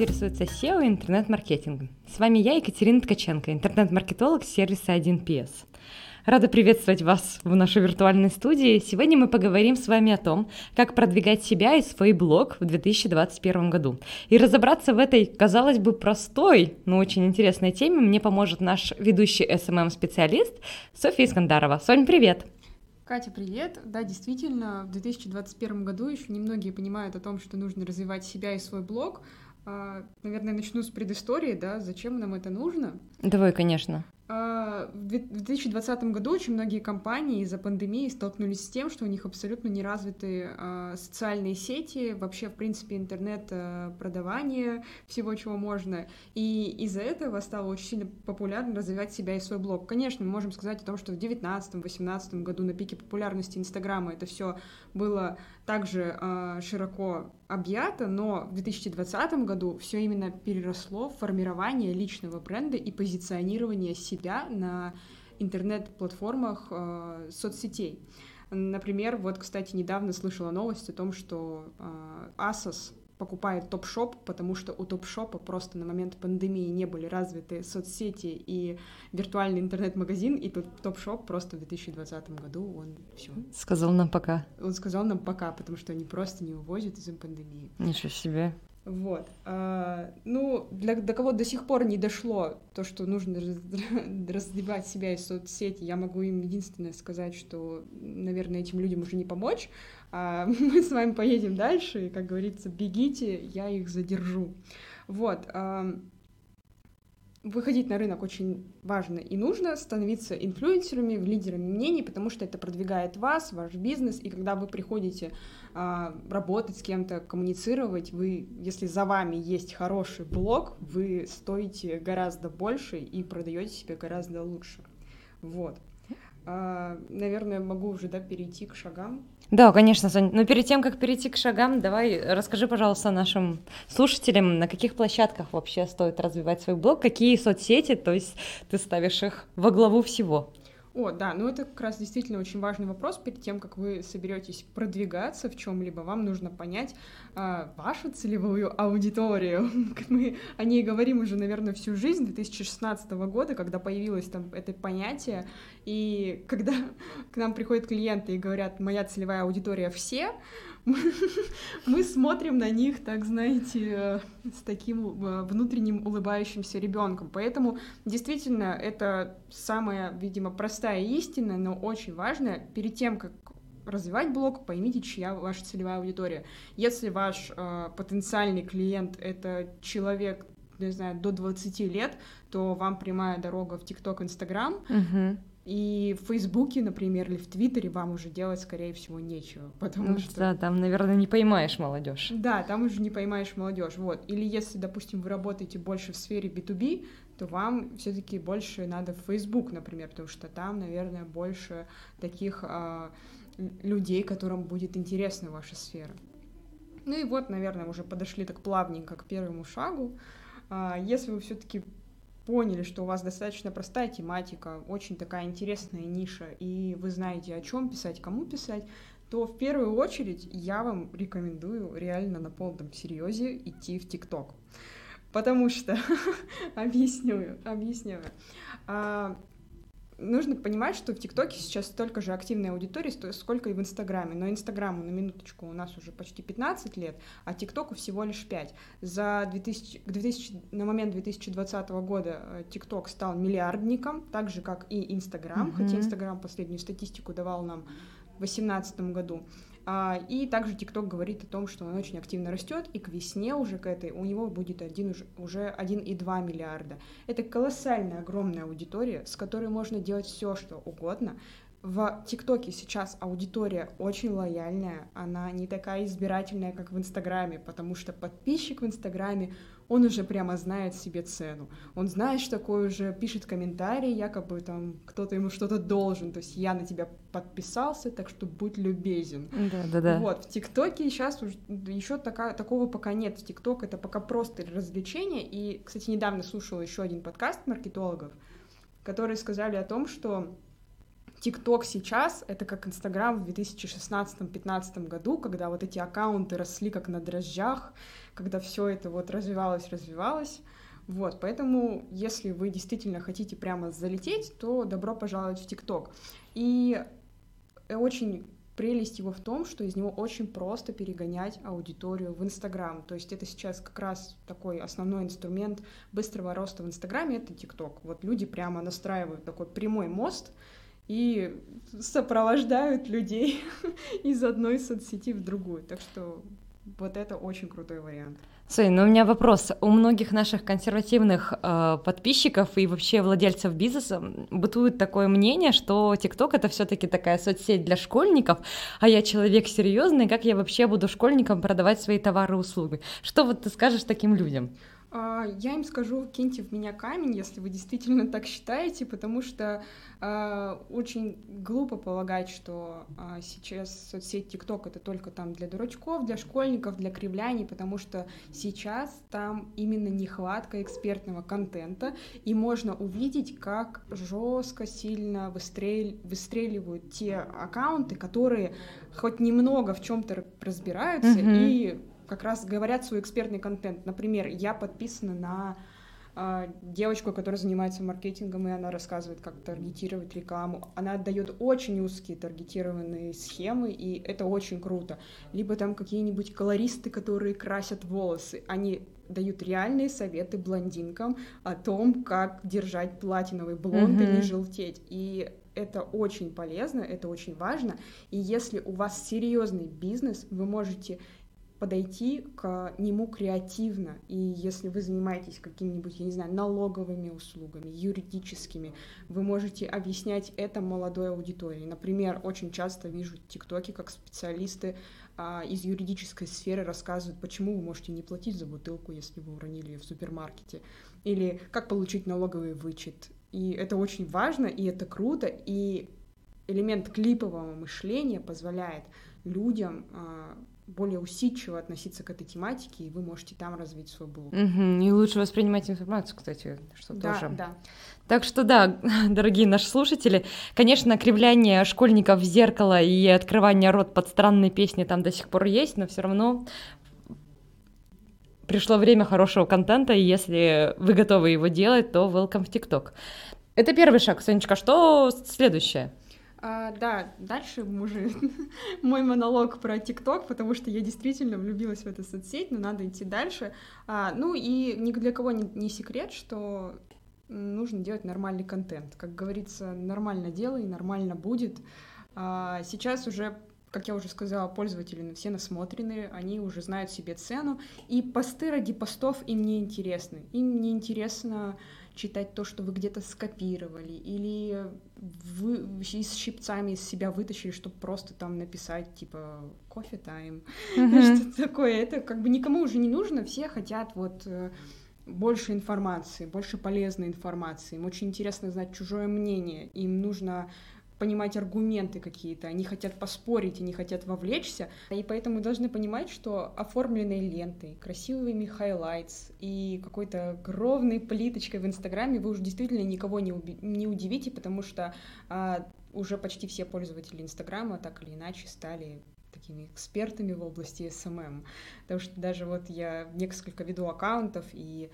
интересуется SEO и интернет-маркетингом. С вами я, Екатерина Ткаченко, интернет-маркетолог сервиса 1PS. Рада приветствовать вас в нашей виртуальной студии. Сегодня мы поговорим с вами о том, как продвигать себя и свой блог в 2021 году. И разобраться в этой, казалось бы, простой, но очень интересной теме мне поможет наш ведущий SMM-специалист Софья Искандарова. Сонь, привет! Катя, привет! Да, действительно, в 2021 году еще немногие понимают о том, что нужно развивать себя и свой блог. А, наверное, начну с предыстории, да, зачем нам это нужно? Давай, конечно. А, в 2020 году очень многие компании из-за пандемии столкнулись с тем, что у них абсолютно не развиты а, социальные сети, вообще, в принципе, интернет-продавание, всего, чего можно. И из-за этого стало очень сильно популярно развивать себя и свой блог. Конечно, мы можем сказать о том, что в 2019-2018 году на пике популярности Инстаграма это все было также широко объято, но в 2020 году все именно переросло в формирование личного бренда и позиционирование себя на интернет-платформах э, соцсетей. Например, вот, кстати, недавно слышала новость о том, что э, Asos покупает топ-шоп, потому что у топ-шопа просто на момент пандемии не были развиты соцсети и виртуальный интернет-магазин, и тут топ-шоп просто в 2020 году он все. Сказал нам пока. Он сказал нам пока, потому что они просто не вывозят из-за пандемии. Ничего себе. Вот. А, ну, для, до кого до сих пор не дошло то, что нужно развивать себя из соцсети, я могу им единственное сказать, что, наверное, этим людям уже не помочь, а мы с вами поедем дальше, и, как говорится, бегите, я их задержу. Вот. Выходить на рынок очень важно и нужно, становиться инфлюенсерами, лидерами мнений, потому что это продвигает вас, ваш бизнес, и когда вы приходите а, работать с кем-то, коммуницировать, вы, если за вами есть хороший блог, вы стоите гораздо больше и продаете себя гораздо лучше. Вот. А, наверное, могу уже да, перейти к шагам. Да, конечно, Соня. Но перед тем, как перейти к шагам, давай расскажи, пожалуйста, нашим слушателям, на каких площадках вообще стоит развивать свой блог, какие соцсети, то есть ты ставишь их во главу всего. О, да, ну это как раз действительно очень важный вопрос. Перед тем, как вы соберетесь продвигаться в чем-либо, вам нужно понять а, вашу целевую аудиторию. Мы о ней говорим уже, наверное, всю жизнь, 2016 года, когда появилось там это понятие. И когда к нам приходят клиенты и говорят, моя целевая аудитория все, мы смотрим на них, так знаете, с таким э, внутренним улыбающимся ребенком. Поэтому действительно это самая, видимо, простая истина, но очень важная. Перед тем, как развивать блог, поймите, чья ваша целевая аудитория. Если ваш э, потенциальный клиент это человек, не знаю, до 20 лет, то вам прямая дорога в ТикТок, Инстаграм. Uh-huh. И в Фейсбуке, например, или в Твиттере вам уже делать, скорее всего, нечего, потому ну, что... Да, там, наверное, не поймаешь молодежь. Да, там уже не поймаешь молодежь, вот. Или если, допустим, вы работаете больше в сфере B2B, то вам все таки больше надо в Facebook, например, потому что там, наверное, больше таких а, людей, которым будет интересна ваша сфера. Ну и вот, наверное, уже подошли так плавненько к первому шагу. А, если вы все-таки поняли, что у вас достаточно простая тематика, очень такая интересная ниша, и вы знаете, о чем писать, кому писать, то в первую очередь я вам рекомендую реально на полном серьезе идти в ТикТок. Потому что, объясню, объясню. А, нужно понимать, что в ТикТоке сейчас столько же активной аудитории, сколько и в Инстаграме. Но Инстаграму, на минуточку, у нас уже почти 15 лет, а ТикТоку всего лишь 5. За 2000, 2000, на момент 2020 года э, ТикТок стал миллиардником, так же, как и Инстаграм, mm-hmm. хотя Инстаграм последнюю статистику давал нам в 2018 году. А, и также TikTok говорит о том, что он очень активно растет, и к весне уже к этой у него будет один, уже 1,2 миллиарда. Это колоссальная, огромная аудитория, с которой можно делать все, что угодно. В ТикТоке сейчас аудитория очень лояльная, она не такая избирательная, как в Инстаграме, потому что подписчик в Инстаграме он уже прямо знает себе цену. Он знает, что такое уже пишет комментарий, якобы там кто-то ему что-то должен. То есть я на тебя подписался, так что будь любезен. Да, да, да. Вот, в ТикТоке сейчас еще такая, такого пока нет. ТикТок это пока просто развлечение. И, кстати, недавно слушала еще один подкаст маркетологов, которые сказали о том, что ТикТок сейчас — это как Инстаграм в 2016-2015 году, когда вот эти аккаунты росли как на дрожжах, когда все это вот развивалось, развивалось. Вот, поэтому, если вы действительно хотите прямо залететь, то добро пожаловать в ТикТок. И очень прелесть его в том, что из него очень просто перегонять аудиторию в Инстаграм. То есть это сейчас как раз такой основной инструмент быстрого роста в Инстаграме — это ТикТок. Вот люди прямо настраивают такой прямой мост и сопровождают людей из одной соцсети в другую. Так что вот это очень крутой вариант. Сой, ну у меня вопрос. У многих наших консервативных э, подписчиков и вообще владельцев бизнеса бытует такое мнение, что ТикТок это все-таки такая соцсеть для школьников, а я человек серьезный, как я вообще буду школьникам продавать свои товары и услуги? Что вот ты скажешь таким людям? А, я им скажу, киньте в меня камень, если вы действительно так считаете, потому что э, очень глупо полагать, что э, сейчас соцсеть TikTok это только там для дурачков, для школьников, для кривляний, потому что сейчас там именно нехватка экспертного контента, и можно увидеть, как жестко, сильно выстрел... выстреливают те аккаунты, которые хоть немного в чем-то разбираются mm-hmm. и как раз говорят свой экспертный контент. Например, я подписана на э, девочку, которая занимается маркетингом, и она рассказывает, как таргетировать рекламу. Она отдает очень узкие таргетированные схемы, и это очень круто. Либо там какие-нибудь колористы, которые красят волосы. Они дают реальные советы блондинкам о том, как держать платиновый блонд mm-hmm. и не желтеть. И это очень полезно, это очень важно. И если у вас серьезный бизнес, вы можете подойти к нему креативно. И если вы занимаетесь какими-нибудь, я не знаю, налоговыми услугами, юридическими, вы можете объяснять это молодой аудитории. Например, очень часто вижу тиктоки, как специалисты а, из юридической сферы рассказывают, почему вы можете не платить за бутылку, если вы уронили ее в супермаркете, или как получить налоговый вычет. И это очень важно, и это круто, и элемент клипового мышления позволяет людям а, более усидчиво относиться к этой тематике, и вы можете там развить свой блог. Угу, и лучше воспринимать информацию, кстати, что да, тоже. Да. Так что да, дорогие наши слушатели, конечно, кривляние школьников в зеркало и открывание рот под странные песни там до сих пор есть, но все равно пришло время хорошего контента, и если вы готовы его делать, то welcome в ТикТок. Это первый шаг, Сонечка. Что следующее? А, да, дальше уже мой монолог про ТикТок, потому что я действительно влюбилась в эту соцсеть, но надо идти дальше. А, ну и ни для кого не, не секрет, что нужно делать нормальный контент. Как говорится, нормально делай, нормально будет. А, сейчас уже как я уже сказала, пользователи все насмотрены, они уже знают себе цену, и посты ради постов им не интересны. Им не интересно читать то, что вы где-то скопировали, или вы с щипцами из себя вытащили, чтобы просто там написать, типа, coffee time, что-то такое. Это как бы никому уже не нужно, все хотят вот э, больше информации, больше полезной информации. Им очень интересно знать чужое мнение, им нужно понимать аргументы какие-то, они хотят поспорить, они хотят вовлечься, и поэтому должны понимать, что оформленной лентой, красивыми highlights и какой-то ровной плиточкой в Инстаграме вы уже действительно никого не, уби- не удивите, потому что а, уже почти все пользователи Инстаграма так или иначе стали такими экспертами в области SMM. Потому что даже вот я несколько веду аккаунтов, и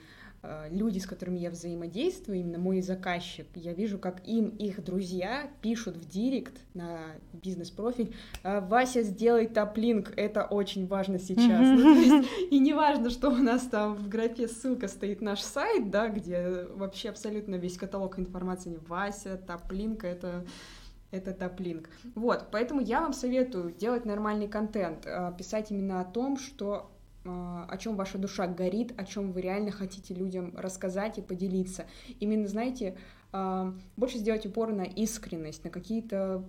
люди, с которыми я взаимодействую, именно мой заказчик, я вижу, как им их друзья пишут в директ на бизнес-профиль, «Э, Вася, сделай топ-линк, это очень важно сейчас. Ну, есть, и не важно, что у нас там в графе ссылка стоит наш сайт, да, где вообще абсолютно весь каталог информации, Вася, топ-линк, это это топ-линк. Вот, поэтому я вам советую делать нормальный контент, э, писать именно о том, что а, о чем ваша душа горит, о чем вы реально хотите людям рассказать и поделиться. Именно, знаете, а, больше сделать упор на искренность, на какие-то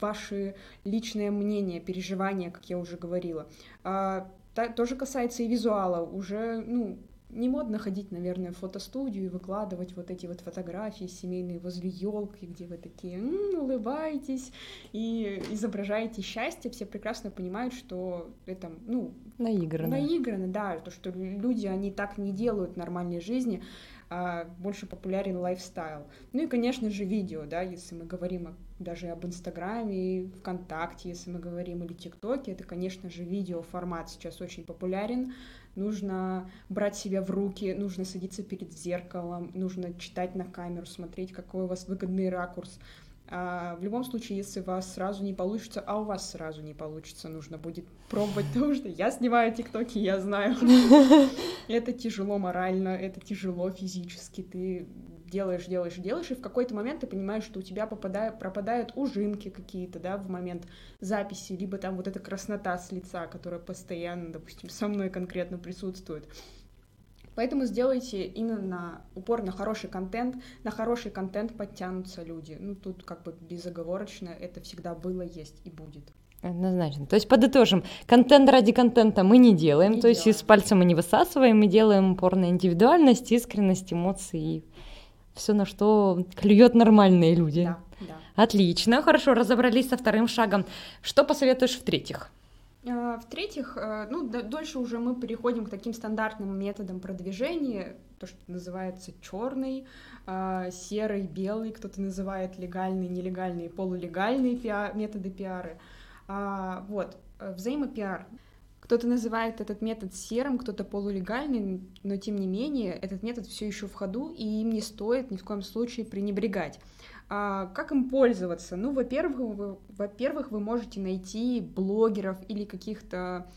ваши личные мнения, переживания, как я уже говорила. А, тоже касается и визуала. Уже, ну, не модно ходить, наверное, в фотостудию и выкладывать вот эти вот фотографии семейные возле елки, где вы такие м-м, улыбаетесь и изображаете счастье. Все прекрасно понимают, что это, ну, наиграно. Наиграно, да, то, что люди, они так не делают в нормальной жизни, а больше популярен лайфстайл. Ну и, конечно же, видео, да, если мы говорим даже об Инстаграме, ВКонтакте, если мы говорим, или ТикТоке, это, конечно же, видеоформат сейчас очень популярен. Нужно брать себя в руки, нужно садиться перед зеркалом, нужно читать на камеру, смотреть, какой у вас выгодный ракурс. А в любом случае, если у вас сразу не получится, а у вас сразу не получится, нужно будет пробовать, потому что я снимаю тиктоки, я знаю. Это тяжело морально, это тяжело физически. Ты делаешь, делаешь, делаешь, и в какой-то момент ты понимаешь, что у тебя попадают, пропадают ужимки какие-то, да, в момент записи, либо там вот эта краснота с лица, которая постоянно, допустим, со мной конкретно присутствует. Поэтому сделайте именно упор на хороший контент. На хороший контент подтянутся люди. Ну, тут как бы безоговорочно это всегда было, есть и будет. Однозначно. То есть подытожим, контент ради контента мы не делаем, не то делаем. есть из пальца мы не высасываем, мы делаем упор на индивидуальность, искренность, эмоции и все, на что клюет нормальные люди. Да, да. Отлично, хорошо, разобрались со вторым шагом. Что посоветуешь в-третьих? А, в-третьих, э, ну, дольше уже мы переходим к таким стандартным методам продвижения, то, что называется черный, а, серый, белый, кто-то называет легальные, нелегальные, полулегальные пиар, методы пиары. А, вот, э, взаимопиар. Кто-то называет этот метод серым, кто-то полулегальный, но тем не менее этот метод все еще в ходу, и им не стоит ни в коем случае пренебрегать. А, как им пользоваться? Ну, во-первых, вы, во-первых, вы можете найти блогеров или каких-то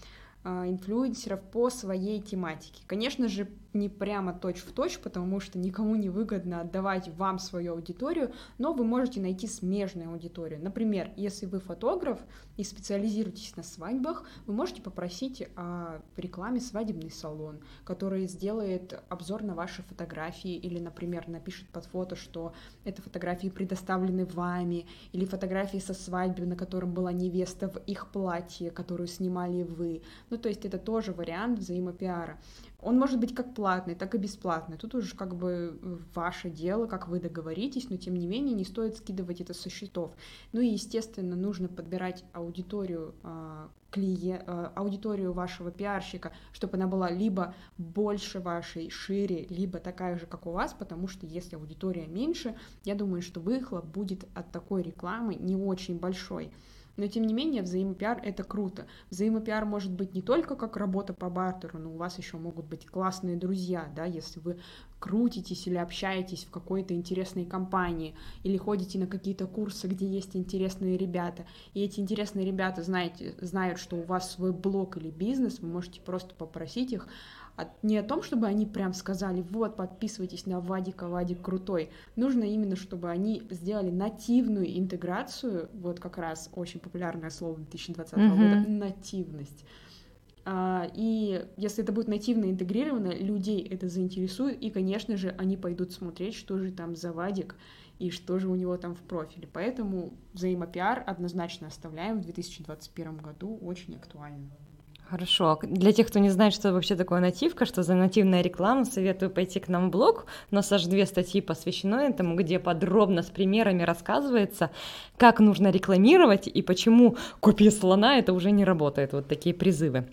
а, инфлюенсеров по своей тематике. Конечно же, не прямо точь-в-точь, точь, потому что никому не выгодно отдавать вам свою аудиторию, но вы можете найти смежную аудиторию. Например, если вы фотограф и специализируетесь на свадьбах, вы можете попросить о рекламе свадебный салон, который сделает обзор на ваши фотографии или, например, напишет под фото, что это фотографии предоставлены вами, или фотографии со свадьбы, на котором была невеста в их платье, которую снимали вы. Ну, то есть это тоже вариант взаимопиара. Он может быть как платный, так и бесплатный. Тут уже как бы ваше дело, как вы договоритесь, но тем не менее не стоит скидывать это со счетов. Ну и, естественно, нужно подбирать аудиторию а, клиент, а, аудиторию вашего пиарщика, чтобы она была либо больше вашей, шире, либо такая же, как у вас, потому что если аудитория меньше, я думаю, что выхлоп будет от такой рекламы не очень большой. Но тем не менее, взаимопиар — это круто. Взаимопиар может быть не только как работа по бартеру, но у вас еще могут быть классные друзья, да, если вы крутитесь или общаетесь в какой-то интересной компании, или ходите на какие-то курсы, где есть интересные ребята, и эти интересные ребята знаете, знают, что у вас свой блог или бизнес, вы можете просто попросить их не о том, чтобы они прям сказали, вот, подписывайтесь на Вадика, Вадик крутой. Нужно именно, чтобы они сделали нативную интеграцию, вот как раз очень популярное слово 2020 mm-hmm. года, нативность. А, и если это будет нативно интегрировано, людей это заинтересует, и, конечно же, они пойдут смотреть, что же там за Вадик и что же у него там в профиле. Поэтому взаимопиар однозначно оставляем в 2021 году, очень актуально. Хорошо. Для тех, кто не знает, что вообще такое нативка, что за нативная реклама, советую пойти к нам в блог. У нас аж две статьи посвящены этому, где подробно с примерами рассказывается, как нужно рекламировать и почему «купи слона» это уже не работает. Вот такие призывы.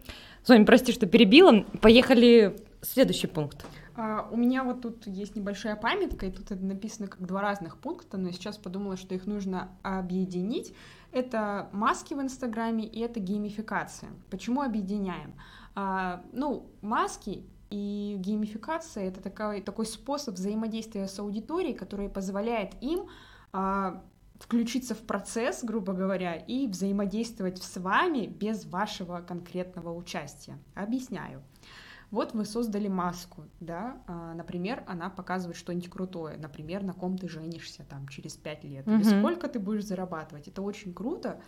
Соня, прости, что перебила. Поехали следующий пункт. Uh, у меня вот тут есть небольшая памятка, и тут это написано как два разных пункта, но я сейчас подумала, что их нужно объединить. Это маски в Инстаграме и это геймификация. Почему объединяем? А, ну, маски и геймификация — это такой, такой способ взаимодействия с аудиторией, который позволяет им а, включиться в процесс, грубо говоря, и взаимодействовать с вами без вашего конкретного участия. Объясняю. Вот вы создали маску, да, а, например, она показывает что-нибудь крутое, например, на ком ты женишься там через пять лет, mm-hmm. или сколько ты будешь зарабатывать. Это очень круто.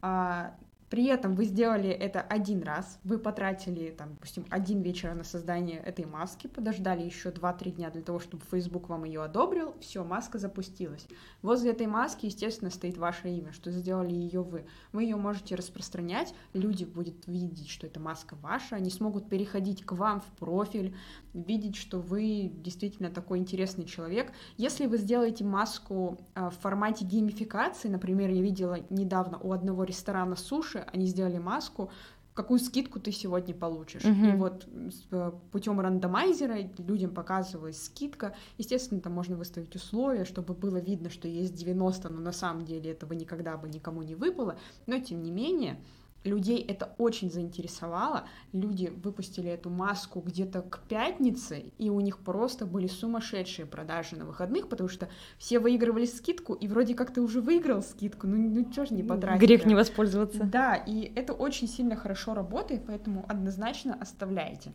А, при этом вы сделали это один раз, вы потратили, там, допустим, один вечер на создание этой маски, подождали еще 2-3 дня для того, чтобы Facebook вам ее одобрил, все, маска запустилась. Возле этой маски, естественно, стоит ваше имя, что сделали ее вы. Вы ее можете распространять, люди будут видеть, что эта маска ваша, они смогут переходить к вам в профиль, видеть, что вы действительно такой интересный человек. Если вы сделаете маску а, в формате геймификации, например, я видела недавно у одного ресторана суши, они сделали маску, какую скидку ты сегодня получишь. Мгм. И вот путем рандомайзера людям показывалась скидка. Естественно, там можно выставить условия, чтобы было видно, что есть 90, но на самом деле этого никогда бы никому не выпало. Но тем не менее, людей это очень заинтересовало. Люди выпустили эту маску где-то к пятнице, и у них просто были сумасшедшие продажи на выходных, потому что все выигрывали скидку, и вроде как ты уже выиграл скидку, ну, ну чё ж не потратить? Грех не воспользоваться. Да, и это очень сильно хорошо работает, поэтому однозначно оставляйте.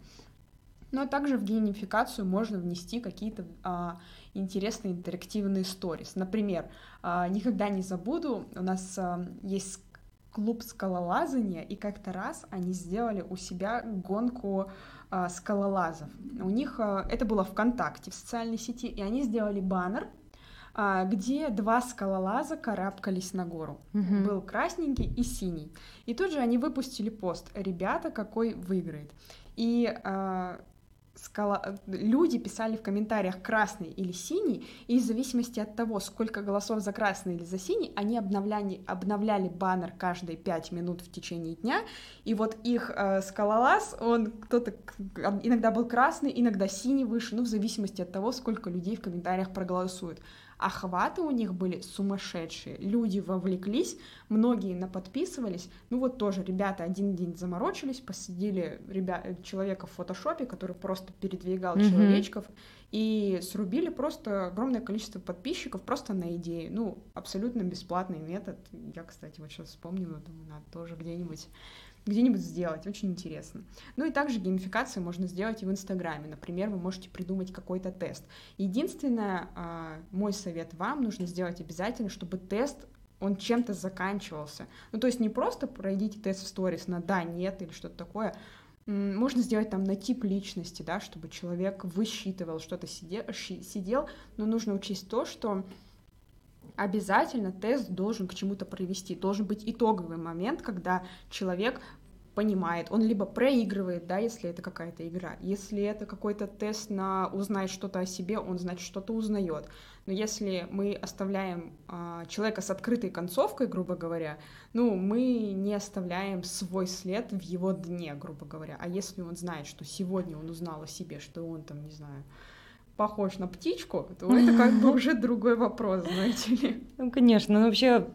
Но также в геймификацию можно внести какие-то а, интересные интерактивные сторис. Например, а, никогда не забуду, у нас а, есть клуб скалолазания, и как-то раз они сделали у себя гонку а, скалолазов. У них а, это было ВКонтакте в социальной сети, и они сделали баннер, а, где два скалолаза карабкались на гору. Мгм. Был красненький и синий. И тут же они выпустили пост «Ребята, какой выиграет». И скала... люди писали в комментариях красный или синий, и в зависимости от того, сколько голосов за красный или за синий, они обновляли, обновляли баннер каждые пять минут в течение дня, и вот их э, скалолаз, он кто-то иногда был красный, иногда синий выше, ну, в зависимости от того, сколько людей в комментариях проголосуют. Охваты у них были сумасшедшие. Люди вовлеклись, многие наподписывались. Ну вот тоже ребята один день заморочились, посадили ребя- человека в фотошопе, который просто передвигал Мгм. человечков, и срубили просто огромное количество подписчиков просто на идеи. Ну, абсолютно бесплатный метод. Я, кстати, вот сейчас вспомнила, думаю, надо тоже где-нибудь где-нибудь сделать, очень интересно. Ну и также геймификацию можно сделать и в Инстаграме. Например, вы можете придумать какой-то тест. Единственное, а, мой совет вам, нужно сделать обязательно, чтобы тест он чем-то заканчивался. Ну, то есть не просто пройдите тест в сторис на да, нет или что-то такое. Можно сделать там на тип личности, да, чтобы человек высчитывал, что-то сидел, но нужно учесть то, что обязательно тест должен к чему-то привести. Должен быть итоговый момент, когда человек понимает, он либо проигрывает, да, если это какая-то игра, если это какой-то тест на узнать что-то о себе, он, значит, что-то узнает. Но если мы оставляем а, человека с открытой концовкой, грубо говоря, ну, мы не оставляем свой след в его дне, грубо говоря. А если он знает, что сегодня он узнал о себе, что он там, не знаю, похож на птичку, то это как бы уже другой вопрос, знаете ли. Ну, конечно, ну вообще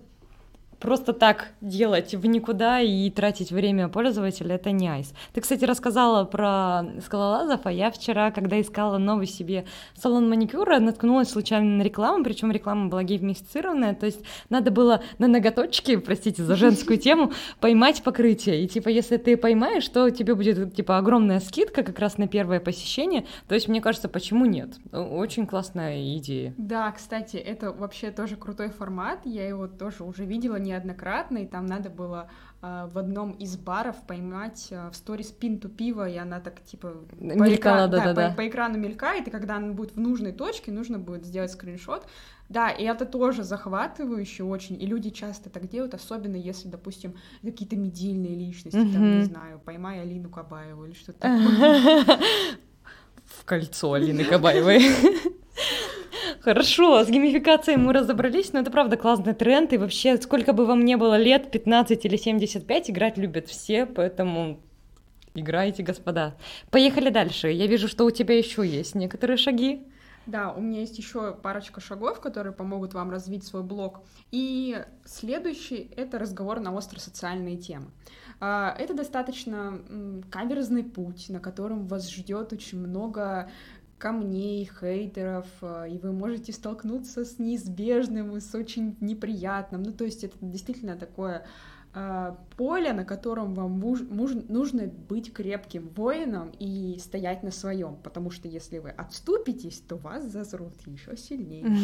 просто так делать в никуда и тратить время пользователя это не айс. Ты, кстати, рассказала про скалолазов, а я вчера, когда искала новый себе салон маникюра, наткнулась случайно на рекламу, причем реклама была геймифицированная, то есть надо было на ноготочки, простите за женскую тему, поймать покрытие. И типа, если ты поймаешь, то тебе будет типа огромная скидка как раз на первое посещение. То есть, мне кажется, почему нет? Очень классная идея. Да, кстати, это вообще тоже крутой формат. Я его тоже уже видела неоднократно, и там надо было э, в одном из баров поймать э, в сторис пинту пива, и она так типа по Мелькала, экрану- да, да-да-да. по, по экрану мелькает, и когда она будет в нужной точке, нужно будет сделать скриншот. Да, и это тоже захватывающе очень, и люди часто так делают, особенно если, допустим, какие-то медийные личности, там, не знаю, поймай Алину Кабаеву или что-то такое. В кольцо Алины Кабаевой. Хорошо, с геймификацией мы разобрались, но это правда классный тренд, и вообще, сколько бы вам не было лет, 15 или 75, играть любят все, поэтому играйте, господа. Поехали дальше. Я вижу, что у тебя еще есть некоторые шаги. Да, у меня есть еще парочка шагов, которые помогут вам развить свой блог. И следующий — это разговор на остро-социальные темы. А, Это достаточно каверзный путь, на котором вас ждет очень много камней, хейтеров, а, и вы можете столкнуться с неизбежным и с очень неприятным. Ну, то есть это действительно такое поле, на котором вам нужно быть крепким воином и стоять на своем, потому что если вы отступитесь, то вас зазрут еще сильнее.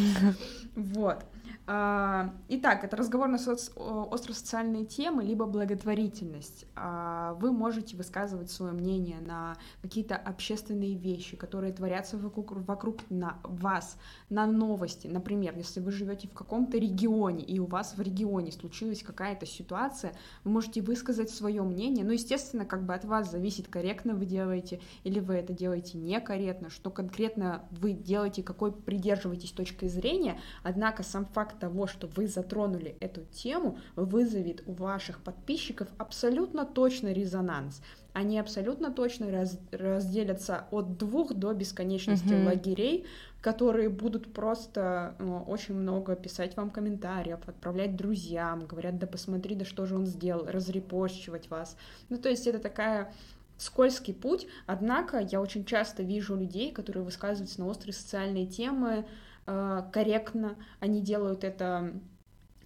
Вот. А, Итак, это разговор на соц- остросоциальные темы, либо благотворительность. А, Вы можете высказывать свое мнение на какие-то общественные вещи, которые творятся вокруг, вокруг на вас, на новости. Например, если вы живете в каком-то регионе, и у вас в регионе случилась какая-то ситуация, коммуникация, вы можете высказать свое мнение, ну, естественно, как бы от вас зависит, корректно вы делаете или вы это делаете некорректно, что конкретно вы делаете, какой придерживаетесь точкой зрения, однако сам факт того, что вы затронули эту тему, вызовет у ваших подписчиков абсолютно точно резонанс. Они абсолютно точно раз, разделятся от двух до бесконечности mm-hmm. лагерей, которые будут просто ну, очень много писать вам комментариев, отправлять друзьям, говорят, да посмотри, да что же он сделал, разрепощивать вас. Ну, то есть это такая скользкий путь, однако я очень часто вижу людей, которые высказываются на острые социальные темы э, корректно, они делают это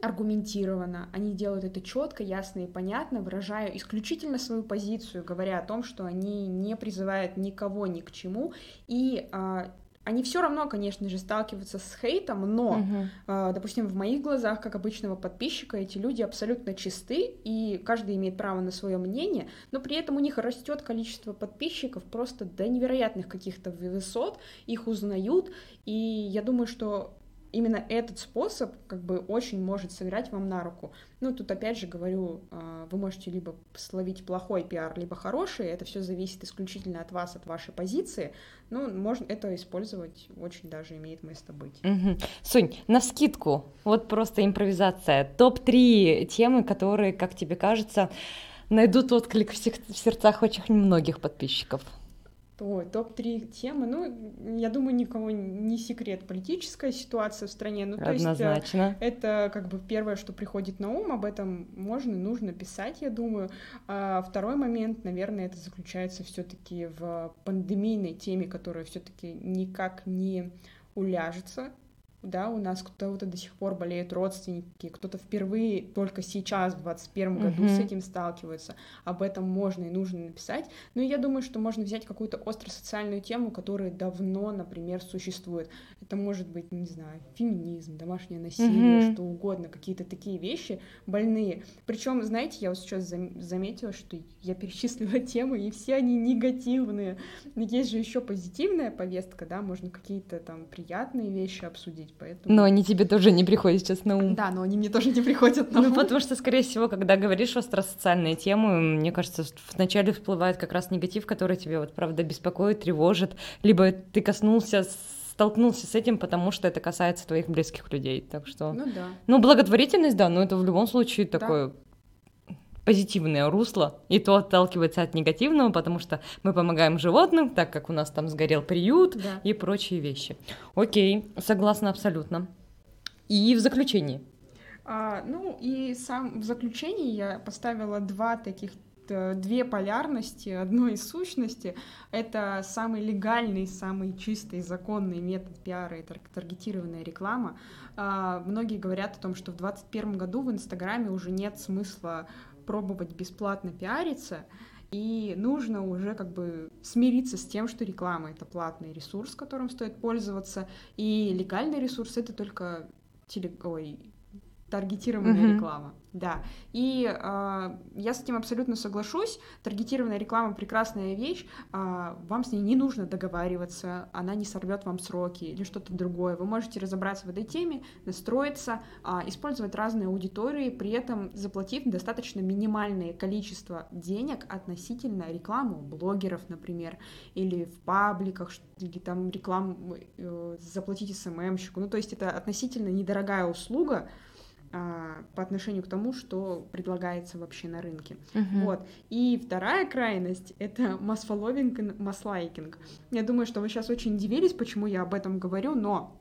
аргументированно, они делают это четко, ясно и понятно, выражая исключительно свою позицию, говоря о том, что они не призывают никого ни к чему, и э, они все равно, конечно же, сталкиваются с хейтом, но, uh-huh. э, допустим, в моих глазах, как обычного подписчика, эти люди абсолютно чисты, и каждый имеет право на свое мнение, но при этом у них растет количество подписчиков просто до невероятных каких-то высот, их узнают, и я думаю, что именно этот способ как бы очень может сыграть вам на руку. Ну, тут опять же говорю, а, вы можете либо словить плохой пиар, либо хороший, это все зависит исключительно от вас, от вашей позиции, ну, можно это использовать, очень даже имеет место быть. Угу. Сонь, на скидку, вот просто импровизация, топ-3 темы, которые, как тебе кажется, найдут отклик в сердцах очень многих подписчиков. Ой, топ-3 темы. Ну, я думаю, никого не секрет политическая ситуация в стране. Ну, то Однозначно. есть это как бы первое, что приходит на ум, об этом можно, нужно писать, я думаю. А второй момент, наверное, это заключается все-таки в пандемийной теме, которая все-таки никак не уляжется да, у нас кто-то до сих пор болеют родственники, кто-то впервые только сейчас, в 21 году, mm-hmm. с этим сталкивается. Об этом можно и нужно написать. Но я думаю, что можно взять какую-то остросоциальную тему, которая давно, например, существует. Это может быть, не знаю, феминизм, домашнее насилие, mm-hmm. что угодно, какие-то такие вещи больные. Причем, знаете, я вот сейчас заметила, что я перечислила темы, и все они негативные. Но есть же еще позитивная повестка, да, можно какие-то там приятные вещи обсудить обсудить, поэтому... Но они тебе тоже не приходят сейчас на ум. Да, но они мне тоже не приходят на ну, ум. Ну, потому что, скорее всего, когда говоришь остросоциальные темы, мне кажется, вначале всплывает как раз негатив, который тебе вот, правда, беспокоит, тревожит, либо ты коснулся столкнулся с этим, потому что это касается твоих близких людей. Так что. Ну да. Ну, благотворительность, да, но это в любом случае да. такое позитивное русло, и то отталкивается от негативного, потому что мы помогаем животным, так как у нас там сгорел приют да. и прочие вещи. Окей, согласна абсолютно. И в заключении. А, ну и сам в заключении я поставила два таких две полярности одной сущности. Это самый легальный, самый чистый, законный метод пиара и таргетированная реклама. А, многие говорят о том, что в 2021 году в Инстаграме уже нет смысла пробовать бесплатно пиариться, и нужно уже как бы смириться с тем, что реклама — это платный ресурс, которым стоит пользоваться, и легальный ресурс — это только теле... Ой, таргетированная mm-hmm. реклама. Да, и э, я с этим абсолютно соглашусь. Таргетированная реклама прекрасная вещь. Э, вам с ней не нужно договариваться, она не сорвет вам сроки или что-то другое. Вы можете разобраться в этой теме, настроиться, э, использовать разные аудитории, при этом заплатив достаточно минимальное количество денег относительно рекламы блогеров, например, или в пабликах, или там рекламу э, заплатить СММщику. Ну, то есть это относительно недорогая услуга, по отношению к тому, что предлагается вообще на рынке. Uh-huh. Вот. И вторая крайность — это масс-фолловинг и масс-лайкинг. Я думаю, что вы сейчас очень удивились, почему я об этом говорю, но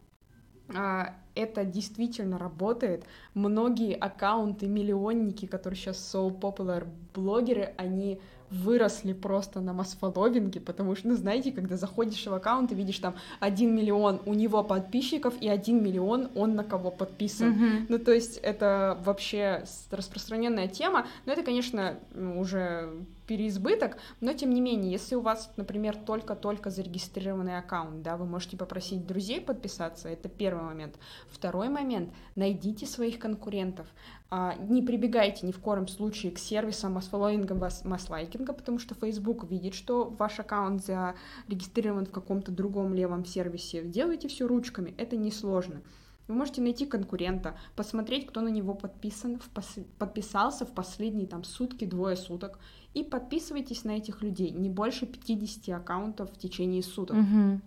а, это действительно работает. Многие аккаунты, миллионники, которые сейчас so popular блогеры, они выросли просто на масфоловинге, потому что, ну, знаете, когда заходишь в аккаунт и видишь там 1 миллион у него подписчиков и 1 миллион он на кого подписан. Mm-hmm. Ну, то есть это вообще распространенная тема, но это, конечно, уже переизбыток, но тем не менее, если у вас, например, только-только зарегистрированный аккаунт, да, вы можете попросить друзей подписаться, это первый момент. Второй момент, найдите своих конкурентов, а, не прибегайте ни в коем случае к сервисам масс-фолловинга, масс-лайкинга, потому что Facebook видит, что ваш аккаунт зарегистрирован в каком-то другом левом сервисе. Делайте все ручками, это несложно. Вы можете найти конкурента, посмотреть, кто на него подписан, в пос... подписался в последние там сутки, двое суток, и подписывайтесь на этих людей, не больше 50 аккаунтов в течение суток. Угу.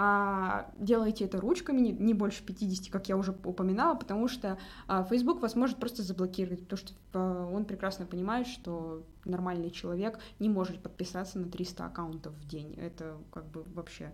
А, делайте это ручками, не, не больше 50, как я уже упоминала, потому что а, Facebook вас может просто заблокировать, потому что а, он прекрасно понимает, что нормальный человек не может подписаться на 300 аккаунтов в день. Это как бы вообще а,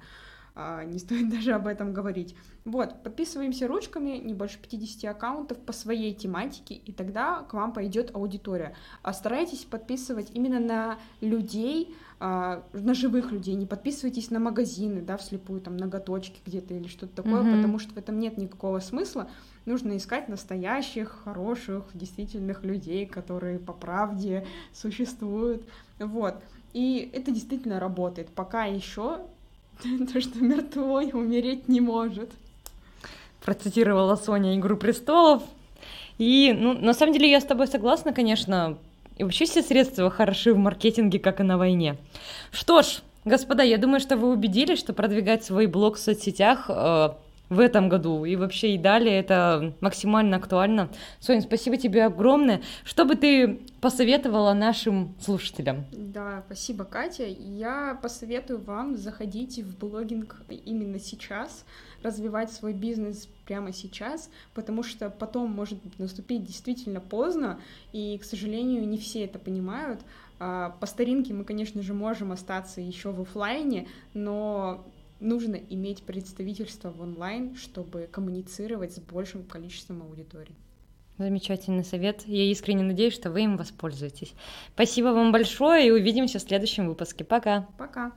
не стоит даже об этом говорить. Вот, подписываемся ручками, не больше 50 аккаунтов по своей тематике, и тогда к вам пойдет аудитория. А старайтесь подписывать именно на людей, а, на живых людей, не подписывайтесь на магазины, да, вслепую, там, ноготочки где-то или что-то такое, mm-hmm. потому что в этом нет никакого смысла. Нужно искать настоящих, хороших, действительных людей, которые по правде существуют. Вот. И это действительно работает. Пока еще То, что мертвой умереть не может. Процитировала Соня «Игру престолов». И, ну, на самом деле я с тобой согласна, конечно. И вообще все средства хороши в маркетинге, как и на войне. Что ж, господа, я думаю, что вы убедились, что продвигать свой блог в соцсетях э, в этом году и вообще и далее это максимально актуально. Соня, спасибо тебе огромное. Что бы ты посоветовала нашим слушателям? Да, спасибо, Катя. Я посоветую вам заходить в блогинг именно сейчас, развивать свой бизнес прямо сейчас, потому что потом может наступить действительно поздно, и, к сожалению, не все это понимают. А, по старинке мы, конечно же, можем остаться еще в офлайне, но нужно иметь представительство в онлайн, чтобы коммуницировать с большим количеством аудиторий. Замечательный совет. Я искренне надеюсь, что вы им воспользуетесь. Спасибо вам большое и увидимся в следующем выпуске. Пока. Пока.